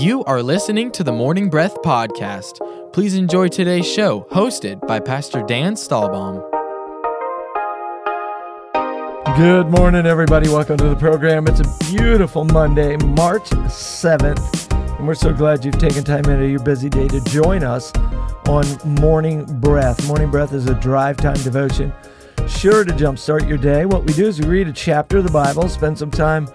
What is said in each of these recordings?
You are listening to the Morning Breath Podcast. Please enjoy today's show, hosted by Pastor Dan Stahlbaum. Good morning, everybody. Welcome to the program. It's a beautiful Monday, March 7th, and we're so glad you've taken time out of your busy day to join us on Morning Breath. Morning Breath is a drive time devotion sure to jumpstart your day. What we do is we read a chapter of the Bible, spend some time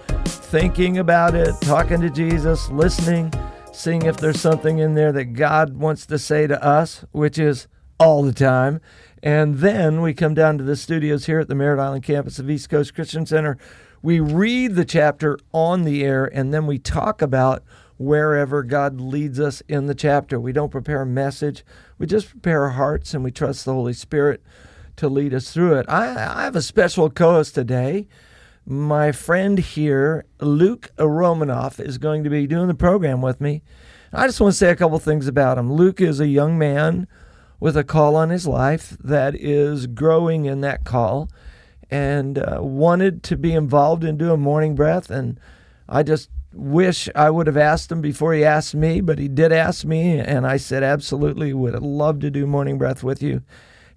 thinking about it, talking to Jesus, listening, seeing if there's something in there that God wants to say to us, which is all the time. And then we come down to the studios here at the Merritt Island campus of East Coast Christian Center. We read the chapter on the air and then we talk about wherever God leads us in the chapter. We don't prepare a message, we just prepare our hearts and we trust the Holy Spirit to lead us through it. I, I have a special co host today. My friend here, Luke Romanoff, is going to be doing the program with me. I just want to say a couple things about him. Luke is a young man with a call on his life that is growing in that call and uh, wanted to be involved in doing morning breath. And I just wish I would have asked him before he asked me, but he did ask me. And I said, absolutely, would love to do morning breath with you.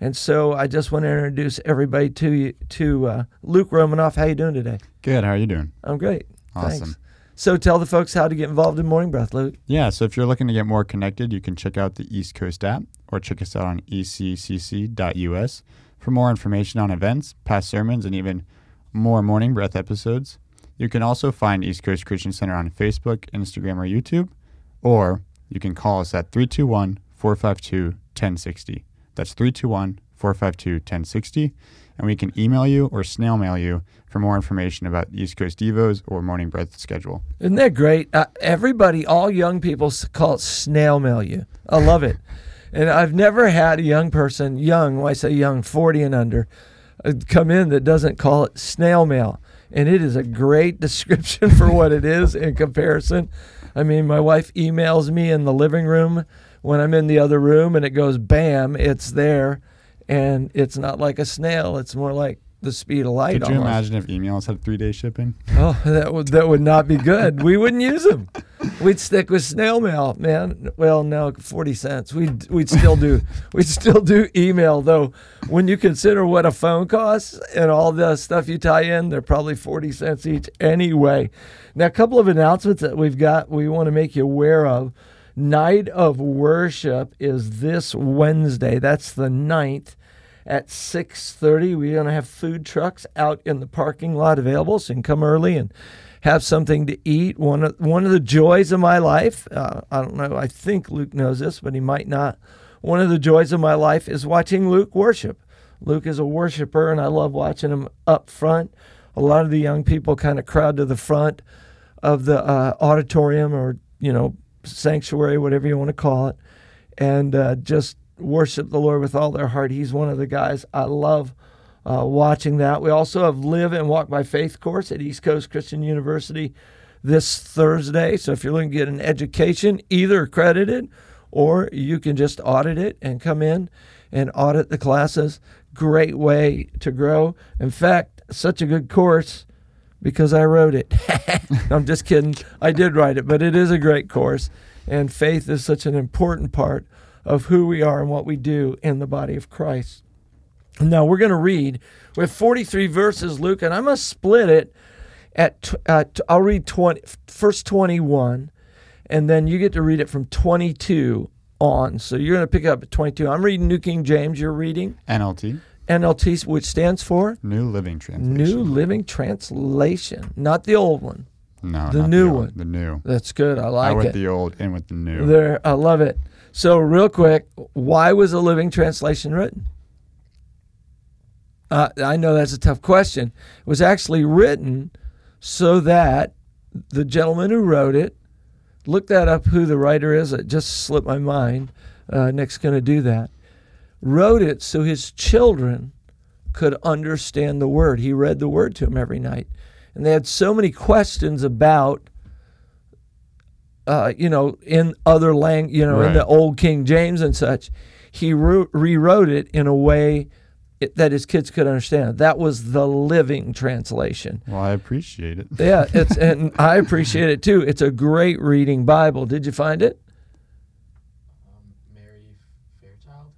And so I just want to introduce everybody to you, to uh, Luke Romanoff. How you doing today? Good. How are you doing? I'm great. Awesome. Thanks. So tell the folks how to get involved in Morning Breath, Luke. Yeah. So if you're looking to get more connected, you can check out the East Coast app or check us out on eccc.us for more information on events, past sermons, and even more Morning Breath episodes. You can also find East Coast Christian Center on Facebook, Instagram, or YouTube, or you can call us at 321 452 1060. That's 321 452 1060. And we can email you or snail mail you for more information about East Coast Devos or Morning Breath schedule. Isn't that great? Uh, everybody, all young people call it snail mail you. I love it. and I've never had a young person, young, when I say young, 40 and under, uh, come in that doesn't call it snail mail. And it is a great description for what it is in comparison. I mean, my wife emails me in the living room when I'm in the other room and it goes bam, it's there. And it's not like a snail, it's more like the speed of light. Could you almost. imagine if emails had three day shipping? Oh, that would that would not be good. We wouldn't use them. We'd stick with snail mail, man. Well, no, forty cents. We'd we'd still do we'd still do email though. When you consider what a phone costs and all the stuff you tie in, they're probably forty cents each anyway. Now, a couple of announcements that we've got we want to make you aware of. Night of worship is this Wednesday. That's the 9th at 6.30 we're going to have food trucks out in the parking lot available so you can come early and have something to eat. One of, one of the joys of my life uh, i don't know i think luke knows this but he might not. One of the joys of my life is watching luke worship. Luke is a worshiper and i love watching him up front. A lot of the young people kind of crowd to the front of the uh, auditorium or you know sanctuary whatever you want to call it and uh, just worship the Lord with all their heart. He's one of the guys I love uh, watching that. We also have Live and Walk by Faith course at East Coast Christian University this Thursday. So if you're looking to get an education, either accredited or you can just audit it and come in and audit the classes. Great way to grow. In fact, such a good course because I wrote it. I'm just kidding. I did write it, but it is a great course. And faith is such an important part of who we are and what we do in the body of Christ. Now we're going to read. with 43 verses, Luke, and I'm going to split it at. Uh, I'll read 20, first 21, and then you get to read it from 22 on. So you're going to pick up at 22. I'm reading New King James. You're reading NLT. NLT, which stands for New Living Translation. New Living Translation, not the old one. No, the not new the old, one. The new. That's good. I like Out with it. the old, and with the new. There, I love it. So, real quick, why was a living translation written? Uh, I know that's a tough question. It was actually written so that the gentleman who wrote it, look that up who the writer is. It just slipped my mind. Uh, Nick's going to do that. Wrote it so his children could understand the word. He read the word to them every night. And they had so many questions about uh, you know, in other lang, you know, in the old King James and such, he re- rewrote it in a way it, that his kids could understand. That was the living translation. Well, I appreciate it. Yeah, it's and I appreciate it too. It's a great reading Bible. Did you find it?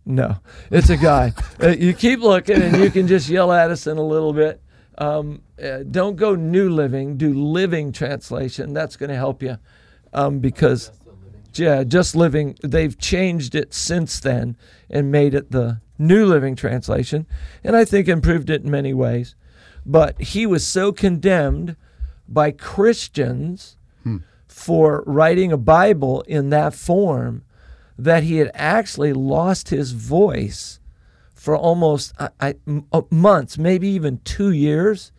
No, it's a guy. uh, you keep looking, and you can just yell at us in a little bit. Um, uh, don't go New Living. Do Living Translation. That's going to help you, um, because yeah, just Living. They've changed it since then and made it the New Living Translation, and I think improved it in many ways. But he was so condemned by Christians for writing a Bible in that form that he had actually lost his voice for almost I, I- uh, months, maybe even two years,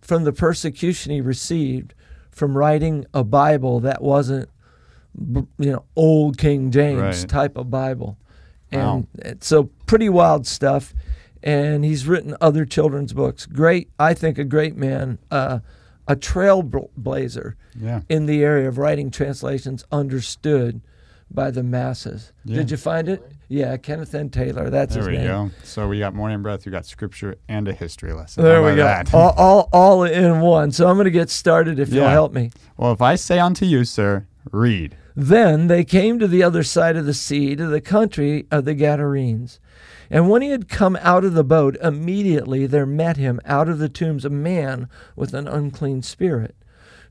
from the persecution he received from writing a Bible that wasn't, you know, old King James Right. type of Bible. Wow. And it's so pretty wild stuff. And he's written other children's books. Great, I think, a great man, uh, a trailblazer Yeah. in the area of writing translations understood by the masses. Yeah. Did you find it? Yeah, Kenneth N. Taylor. That's There his we go. So we got morning breath. We got scripture and a history lesson. There we go. All, all, all in one. So I'm going to get started if you'll help me. Well, if I say unto you, sir, read. Then they came to the other side of the sea, to the country of the Gadarenes. And when he had come out of the boat, immediately there met him out of the tombs a man with an unclean spirit,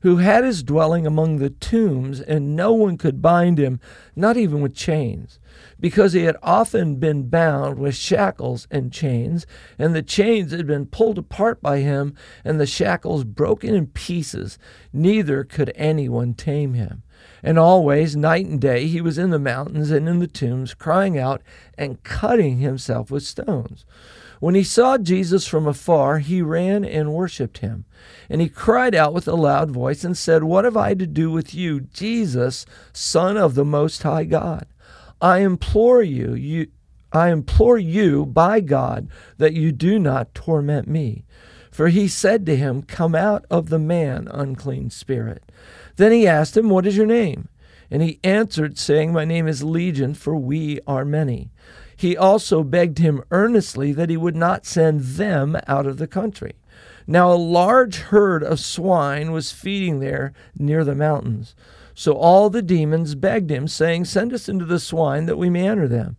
who had his dwelling among the tombs, and no one could bind him, not even with chains, because he had often been bound with shackles and chains, and the chains had been pulled apart by him, and the shackles broken in pieces. Neither could anyone tame him. And always, night and day, he was in the mountains and in the tombs, crying out and cutting himself with stones. When he saw Jesus from afar, he ran and worshipped him. And he cried out with a loud voice and said, What have I to do with you, Jesus, Son of the Most High God? I implore you, you I implore you by God that you do not torment me. For he said to him, Come out of the man, unclean spirit. Then he asked him, What is your name? And he answered, saying, My name is Legion, for we are many. He also begged him earnestly that he would not send them out of the country. Now a large herd of swine was feeding there near the mountains. So all the demons begged him, saying, Send us into the swine that we may enter them.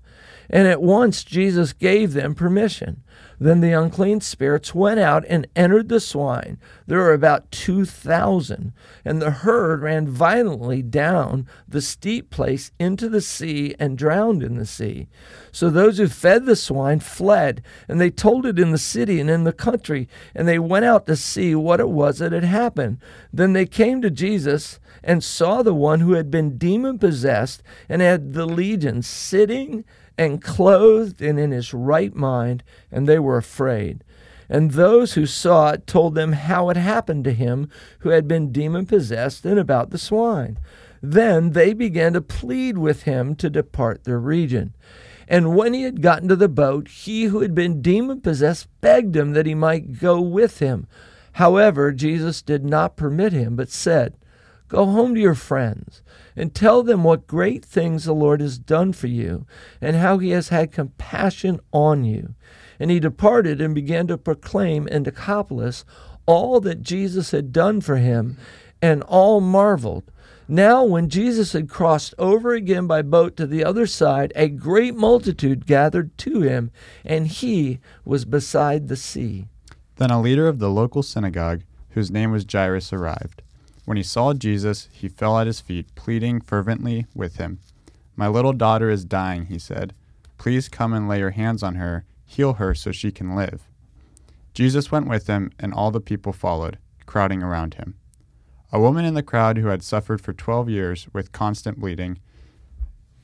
And at once Jesus gave them permission. Then the unclean spirits went out and entered the swine. There were about two thousand, and the herd ran violently down the steep place into the sea and drowned in the sea. So those who fed the swine fled, and they told it in the city and in the country, and they went out to see what it was that had happened. Then they came to Jesus and saw the one who had been demon possessed and had the legion sitting and clothed and in his right mind, and they were afraid. And those who saw it told them how it happened to him who had been demon possessed and about the swine. Then they began to plead with him to depart their region. And when he had gotten to the boat, he who had been demon possessed begged him that he might go with him. However, Jesus did not permit him, but said, Go home to your friends and tell them what great things the Lord has done for you and how he has had compassion on you. And he departed and began to proclaim in Decapolis all that Jesus had done for him, and all marveled. Now, when Jesus had crossed over again by boat to the other side, a great multitude gathered to him, and he was beside the sea. Then a leader of the local synagogue, whose name was Jairus, arrived. When he saw Jesus, he fell at his feet, pleading fervently with him. My little daughter is dying, he said. Please come and lay your hands on her, heal her so she can live. Jesus went with him, and all the people followed, crowding around him. A woman in the crowd who had suffered for twelve years with constant bleeding.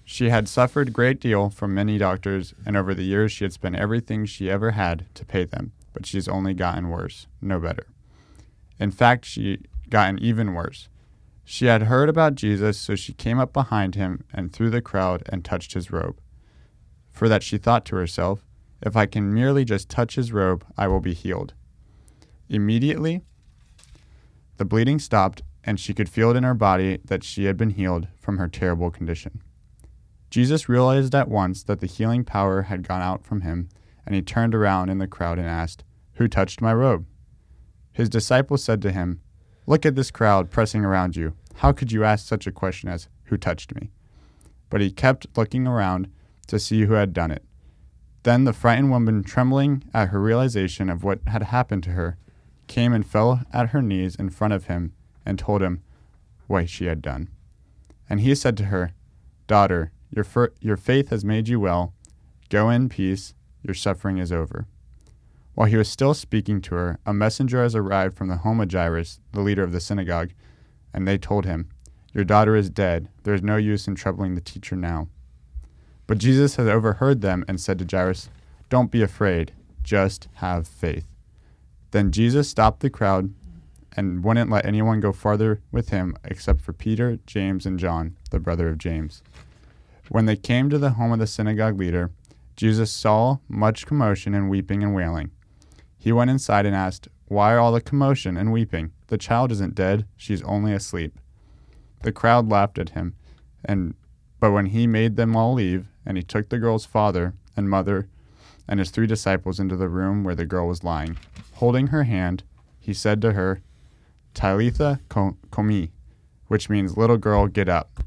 She had suffered a great deal from many doctors, and over the years she had spent everything she ever had to pay them, but she's only gotten worse, no better. In fact, she gotten even worse. She had heard about Jesus, so she came up behind him and through the crowd and touched his robe. For that she thought to herself, If I can merely just touch his robe, I will be healed. Immediately, the bleeding stopped, and she could feel it in her body that she had been healed from her terrible condition. Jesus realized at once that the healing power had gone out from him, and he turned around in the crowd and asked, Who touched my robe? His disciples said to him, Look at this crowd pressing around you. How could you ask such a question as, Who touched me? But he kept looking around to see who had done it. Then the frightened woman, trembling at her realization of what had happened to her, came and fell at her knees in front of him and told him what she had done. And he said to her, Daughter, your, fir- your faith has made you well. Go in peace, your suffering is over. While he was still speaking to her, a messenger has arrived from the home of Jairus, the leader of the synagogue, and they told him, Your daughter is dead. There is no use in troubling the teacher now. But Jesus had overheard them and said to Jairus, Don't be afraid, just have faith. Then Jesus stopped the crowd and wouldn't let anyone go farther with him except for Peter, James, and John, the brother of James. When they came to the home of the synagogue leader, Jesus saw much commotion and weeping and wailing. He went inside and asked, Why all the commotion and weeping? The child isn't dead, she's only asleep. The crowd laughed at him, and but when he made them all leave, and he took the girl's father and mother and his three disciples into the room where the girl was lying, holding her hand, he said to her, Talitha komi, which means little girl, get up.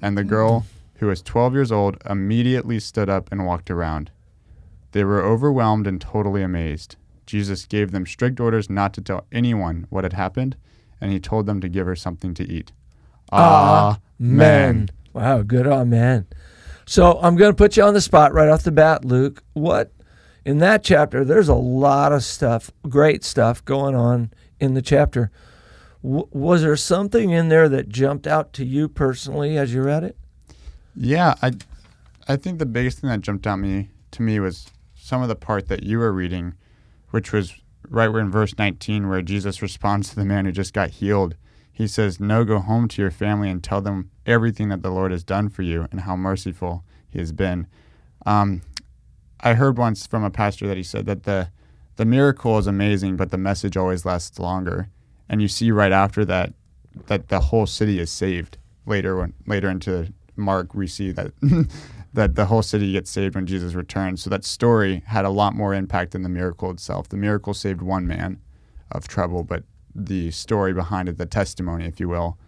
And the girl, who was 12 years old, immediately stood up and walked around. They were overwhelmed and totally amazed. Jesus gave them strict orders not to tell anyone what had happened, and he told them to give her something to eat. Amen. Wow, good amen. So I'm going to put you on the spot right off the bat, Luke. What in that chapter? There's a lot of stuff, great stuff going on in the chapter. W- was there something in there that jumped out to you personally as you read it? Yeah, I, I think the biggest thing that jumped out me to me was some of the part that you were reading, which was right where in verse 19 where Jesus responds to the man who just got healed. He says, "No, go home to your family and tell them everything that the Lord has done for you and how merciful He has been." Um, I heard once from a pastor that he said that the the miracle is amazing, but the message always lasts longer. And you see right after that that the whole city is saved. Later, when later into Mark, we see that that the whole city gets saved when Jesus returns. So that story had a lot more impact than the miracle itself. The miracle saved one man of trouble, but the story behind it, the testimony, if you will,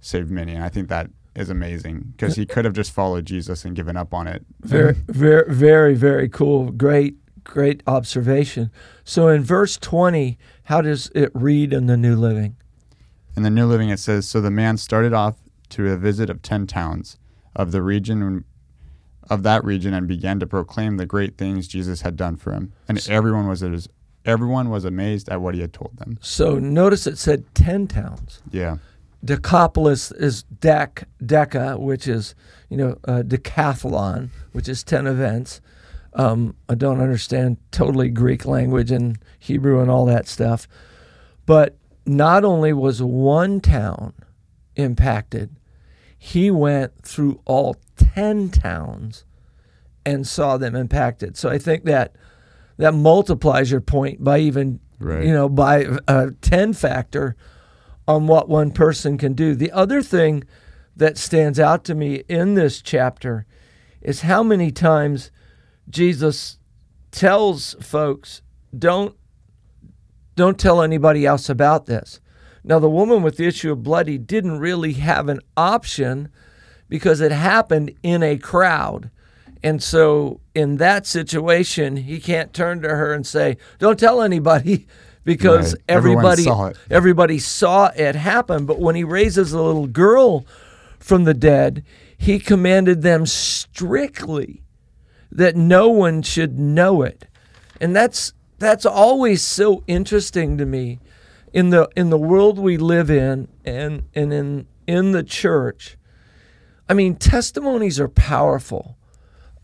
saved many. And I think that is amazing because he could have just followed Jesus and given up on it. Very, very, very, very cool. Great, great observation. So in verse 20, how does it read in the New Living? In the New Living, it says So the man started off to a visit of 10 towns of the region of that region and began to proclaim the great things Jesus had done for him. And everyone was everyone was amazed at what he had told them. So notice it said 10 towns. Yeah. Decapolis is dec, deca, which is, you know, uh, decathlon, which is 10 events. Um, I don't understand totally Greek language and Hebrew and all that stuff. But not only was one town impacted, he went through all 10 towns and saw them impacted. So I think that that multiplies your point by even, right. you know, by a 10 factor on what one person can do. The other thing that stands out to me in this chapter is how many times Jesus tells folks, don't don't tell anybody else about this. Now the woman with the issue of blood, he didn't really have an option because it happened in a crowd. And so in that situation, he can't turn to her and say, "Don't tell anybody." because right. everybody saw everybody saw it happen. But when he raises a little girl from the dead, he commanded them strictly that no one should know it. And that's that's always so interesting to me in the in the world we live in and and in in the church. I mean, testimonies are powerful.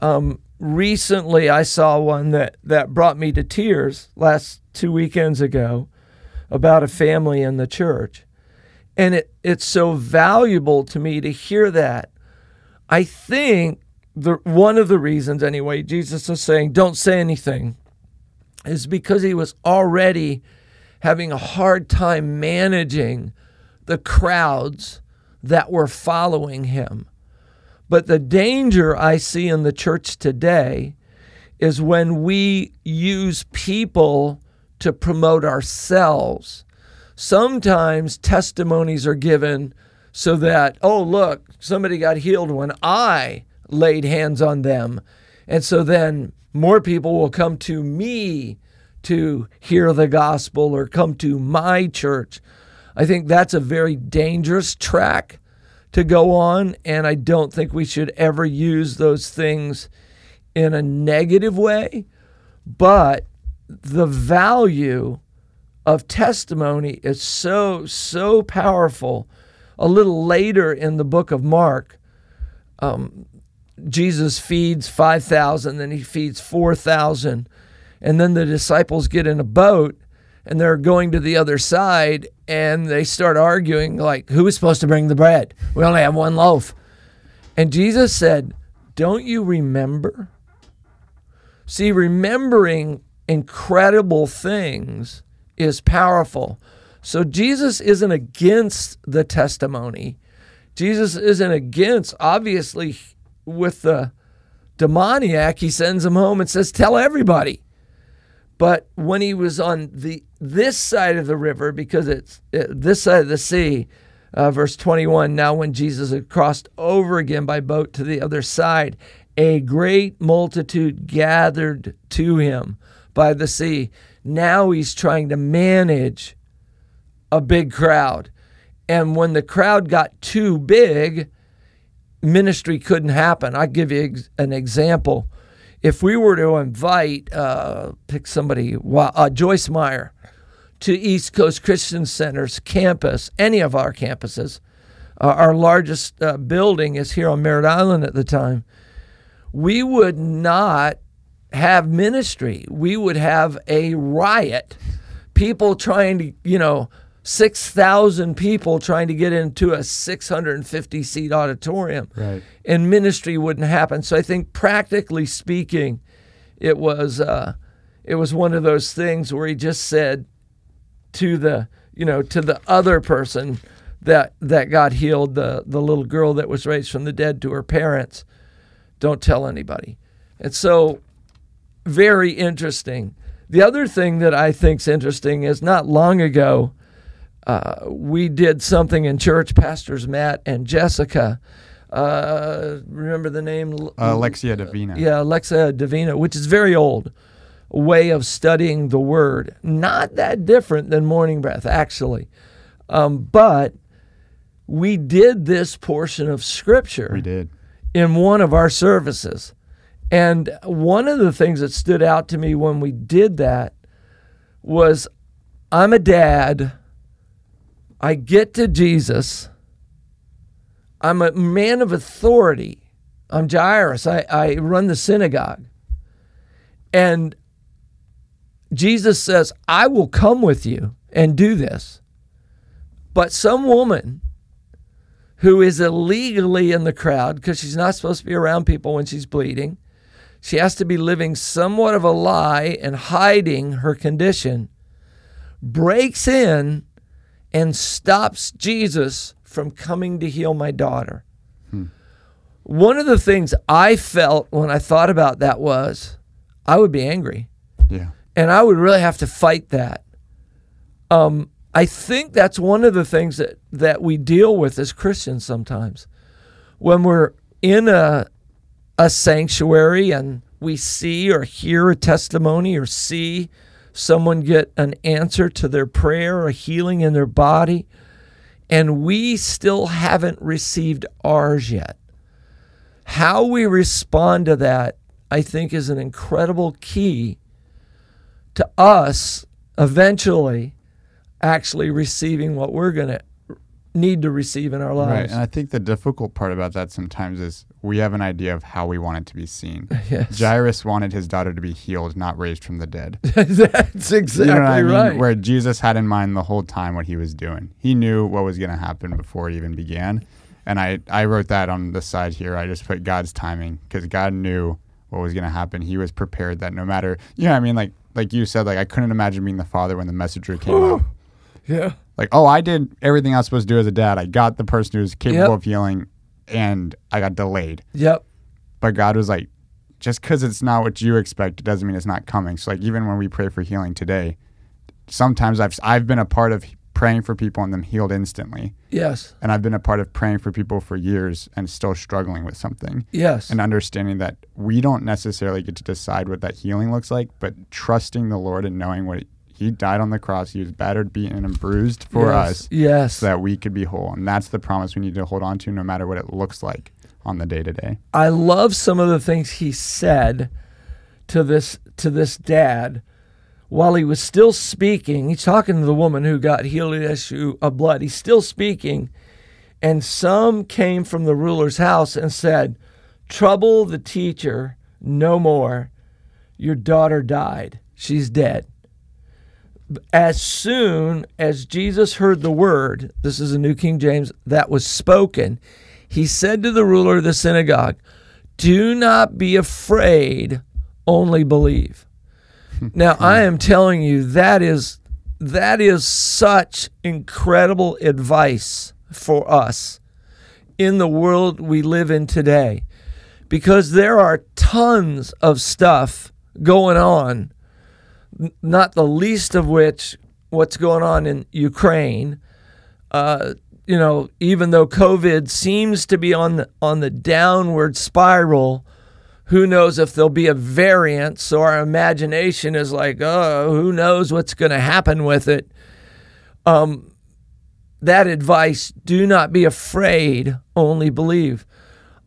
Um, recently, I saw one that that brought me to tears last two weekends ago about a family in the church. And it, it's so valuable to me to hear that. I think the one of the reasons anyway Jesus is saying don't say anything is because he was already having a hard time managing the crowds that were following him. But the danger I see in the church today is when we use people to promote ourselves. Sometimes testimonies are given so that, oh, look, somebody got healed when I laid hands on them. And so then more people will come to me to hear the gospel or come to my church. I think that's a very dangerous track to go on. And I don't think we should ever use those things in a negative way. But the value of testimony is so, so powerful. A little later in the book of Mark, um, Jesus feeds 5,000, then he feeds 4,000. And then the disciples get in a boat and they're going to the other side and they start arguing, like, who is supposed to bring the bread? We only have one loaf. And Jesus said, Don't you remember? See, remembering incredible things is powerful. So Jesus isn't against the testimony. Jesus isn't against, obviously, with the demoniac, he sends him home and says, Tell everybody. But when he was on the this side of the river, because it's it, this side of the sea, uh, verse 21, now when Jesus had crossed over again by boat to the other side, a great multitude gathered to him by the sea. Now he's trying to manage a big crowd. And when the crowd got too big, ministry couldn't happen. I'll give you an example. If we were to invite, uh, pick somebody, uh, Joyce Meyer, to East Coast Christian Center's campus, any of our campuses, uh, our largest uh, building is here on Merritt Island at the time, we would not have ministry. We would have a riot. People trying to, you know, 6,000 people trying to get into a 650 seat auditorium. Right. And ministry wouldn't happen. So I think practically speaking, it was uh, it was one of those things where he just said to the you know to the other person that that got healed the the little girl that was raised from the dead to her parents don't tell anybody and so very interesting the other thing that i think's interesting is not long ago uh, we did something in church, pastors Matt and Jessica. Uh, remember the name? Uh, Lectio Divina. Yeah, Lectio Divina, which is very old way of studying the word. Not that different than morning breath, actually. Um, but we did this portion of scripture. We did. In one of our services. And one of the things that stood out to me when we did that was I'm a dad I get to Jesus. I'm a man of authority. I'm Jairus. I, I run the synagogue. And Jesus says, I will come with you and do this. But some woman who is illegally in the crowd, because she's not supposed to be around people when she's bleeding, she has to be living somewhat of a lie and hiding her condition, breaks in and stops Jesus from coming to heal my daughter. Hmm. One of the things I felt when I thought about that was I would be angry. Yeah. And I would really have to fight that. Um, I think that's one of the things that, that we deal with as Christians sometimes. When we're in a, a sanctuary and we see or hear a testimony or see someone get an answer to their prayer, a healing in their body, and we still haven't received ours yet. How we respond to that, I think, is an incredible key to us eventually actually receiving what we're going to need to receive in our lives. Right. And I think the difficult part about that sometimes is we have an idea of how we want it to be seen. Yes. Jairus wanted his daughter to be healed, not raised from the dead. That's exactly you know I mean? right. Where Jesus had in mind the whole time what he was doing. He knew what was going to happen before it even began. And I, I wrote that on the side here. I just put God's timing because God knew what was going to happen. He was prepared that no matter, you know, I mean, like like you said, like I couldn't imagine being the father when the messenger came up. Yeah. Like, oh, I did everything I was supposed to do as a dad. I got the person who's capable Yep. of healing, and I got delayed. Yep. But God was like, just because it's not what you expect, it doesn't mean it's not coming. So like even when we pray for healing today, sometimes I've I've been a part of praying for people and them healed instantly, Yes. and I've been a part of praying for people for years and still struggling with something. Yes. And understanding that we don't necessarily get to decide what that healing looks like, but trusting the Lord and knowing what He died on the cross, He was battered, beaten, and bruised for yes. us, Yes. so that we could be whole. And that's the promise we need to hold on to, no matter what it looks like on the day to day. I love some of the things he said to this to this dad while he was still speaking. He's talking to the woman who got healed of issue of blood. He's still speaking, and some came from the ruler's house and said, "Trouble the teacher no more. Your daughter died. She's dead." As soon as Jesus heard the word, this is a New King James, that was spoken, he said to the ruler of the synagogue, Do not be afraid, only believe. now I am telling you that is that is such incredible advice for us in the world we live in today. Because there are tons of stuff going on, not the least of which what's going on in Ukraine. Uh, you know, even though COVID seems to be on the on the downward spiral, who knows if there'll be a variant? So our imagination is like, oh, who knows what's going to happen with it? Um, that advice: do not be afraid, only believe.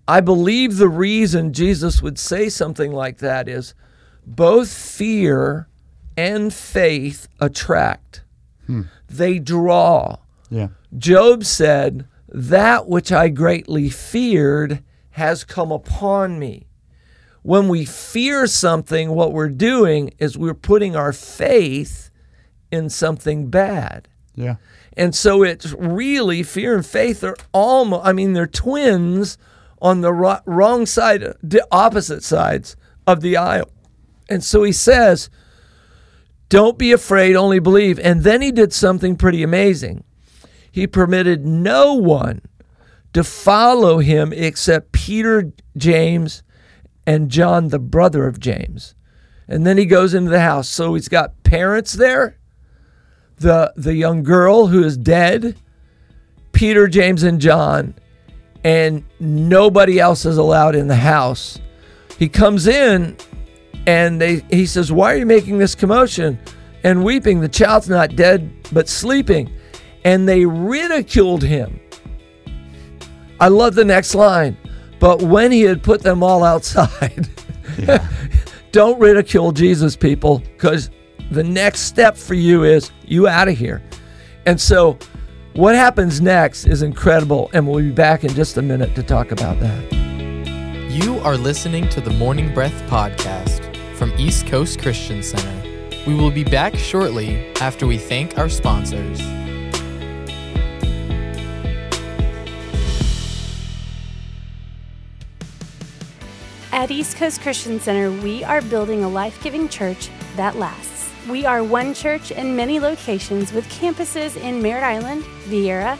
I believe the reason Jesus would say something like that is both fear and faith attract. Hmm. They draw. Yeah. Job said, That which I greatly feared has come upon me. When we fear something, what we're doing is we're putting our faith in something bad. Yeah. And so it's really fear and faith are almost, I mean, they're twins on the wrong side, opposite sides of the aisle. And so he says, Don't be afraid, only believe. And then he did something pretty amazing. He permitted no one to follow him except Peter, James, and John, the brother of James. And then he goes into the house. So he's got parents there, the, the young girl who is dead, Peter, James, and John, and nobody else is allowed in the house. He comes in and they he says, Why are you making this commotion and weeping? The child's not dead, but sleeping. And they ridiculed him. I love the next line. But when he had put them all outside, Yeah. don't ridicule Jesus, people, because the next step for you is you out of here. And so, what happens next is incredible, and we'll be back in just a minute to talk about that. You are listening to the Morning Breath podcast from East Coast Christian Center. We will be back shortly after we thank our sponsors. At East Coast Christian Center, we are building a life giving church that lasts. We are one church in many locations with campuses in Merritt Island, Viera,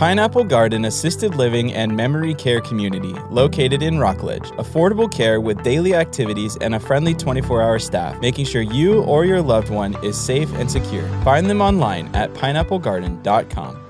Pineapple Garden Assisted Living and Memory Care Community, located in Rockledge. Affordable care with daily activities and a friendly 24 hour staff, making sure you or your loved one is safe and secure. Find them online at pineapplegarden.com.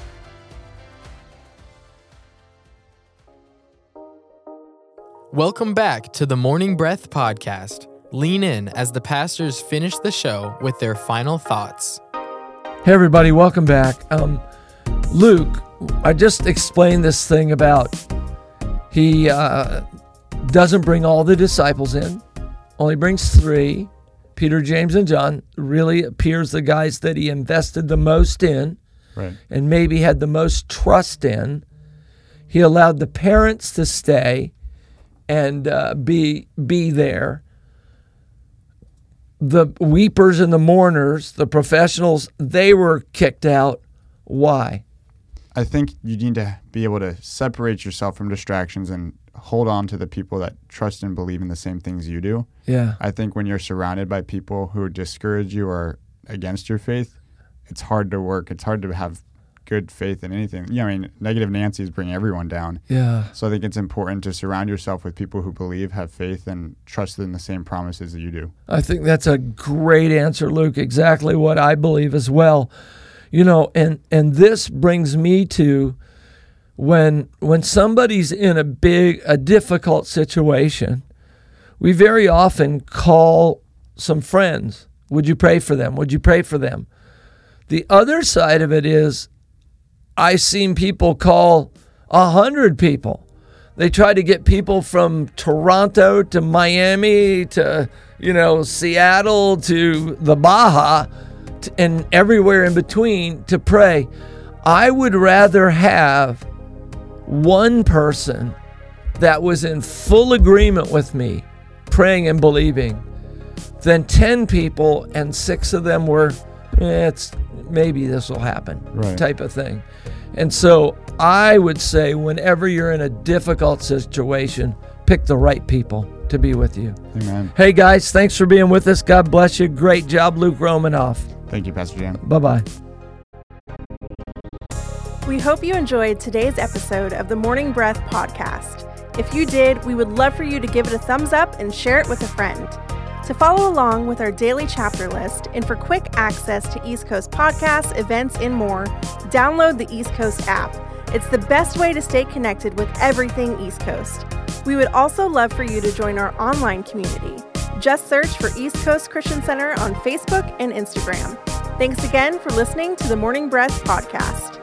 Welcome back to the Morning Breath podcast. Lean in as the pastors finish the show with their final thoughts. Hey, everybody, welcome back. Um, Luke, I just explained this thing about he uh, doesn't bring all the disciples in, only brings three Peter, James, and John. Really appears the guys that he invested the most in Right. and maybe had the most trust in. He allowed the parents to stay and uh, be be there. The weepers and the mourners, the professionals, they were kicked out. Why? I think you need to be able to separate yourself from distractions and hold on to the people that trust and believe in the same things you do. Yeah. I think when you're surrounded by people who discourage you or against your faith, it's hard to work. It's hard to have good faith in anything. Yeah, I mean, negative Nancy's bring everyone down. Yeah. So I think it's important to surround yourself with people who believe, have faith, and trust in the same promises that you do. I think that's a great answer, Luke. Exactly what I believe as well. You know, and and this brings me to when when somebody's in a big a difficult situation, we very often call some friends. Would you pray for them? Would you pray for them? The other side of it is I've seen people call a hundred people. They try to get people from Toronto to Miami to, you know, Seattle to the Baja t- and everywhere in between to pray. I would rather have one person that was in full agreement with me, praying and believing, than 10 people and six of them were, eh, it's maybe this will happen Right. type of thing. And so I would say, whenever you're in a difficult situation, pick the right people to be with you. Amen. Hey guys, thanks for being with us. God bless you. Great job, Luke Romanoff. Thank you, Pastor Dan. Bye bye. We hope you enjoyed today's episode of the Morning Breath podcast. If you did, we would love for you to give it a thumbs up and share it with a friend. To follow along with our daily chapter list and for quick access to East Coast podcasts, events, and more, download the East Coast app. It's the best way to stay connected with everything East Coast. We would also love for you to join our online community. Just search for East Coast Christian Center on Facebook and Instagram. Thanks again for listening to the Morning Breath podcast.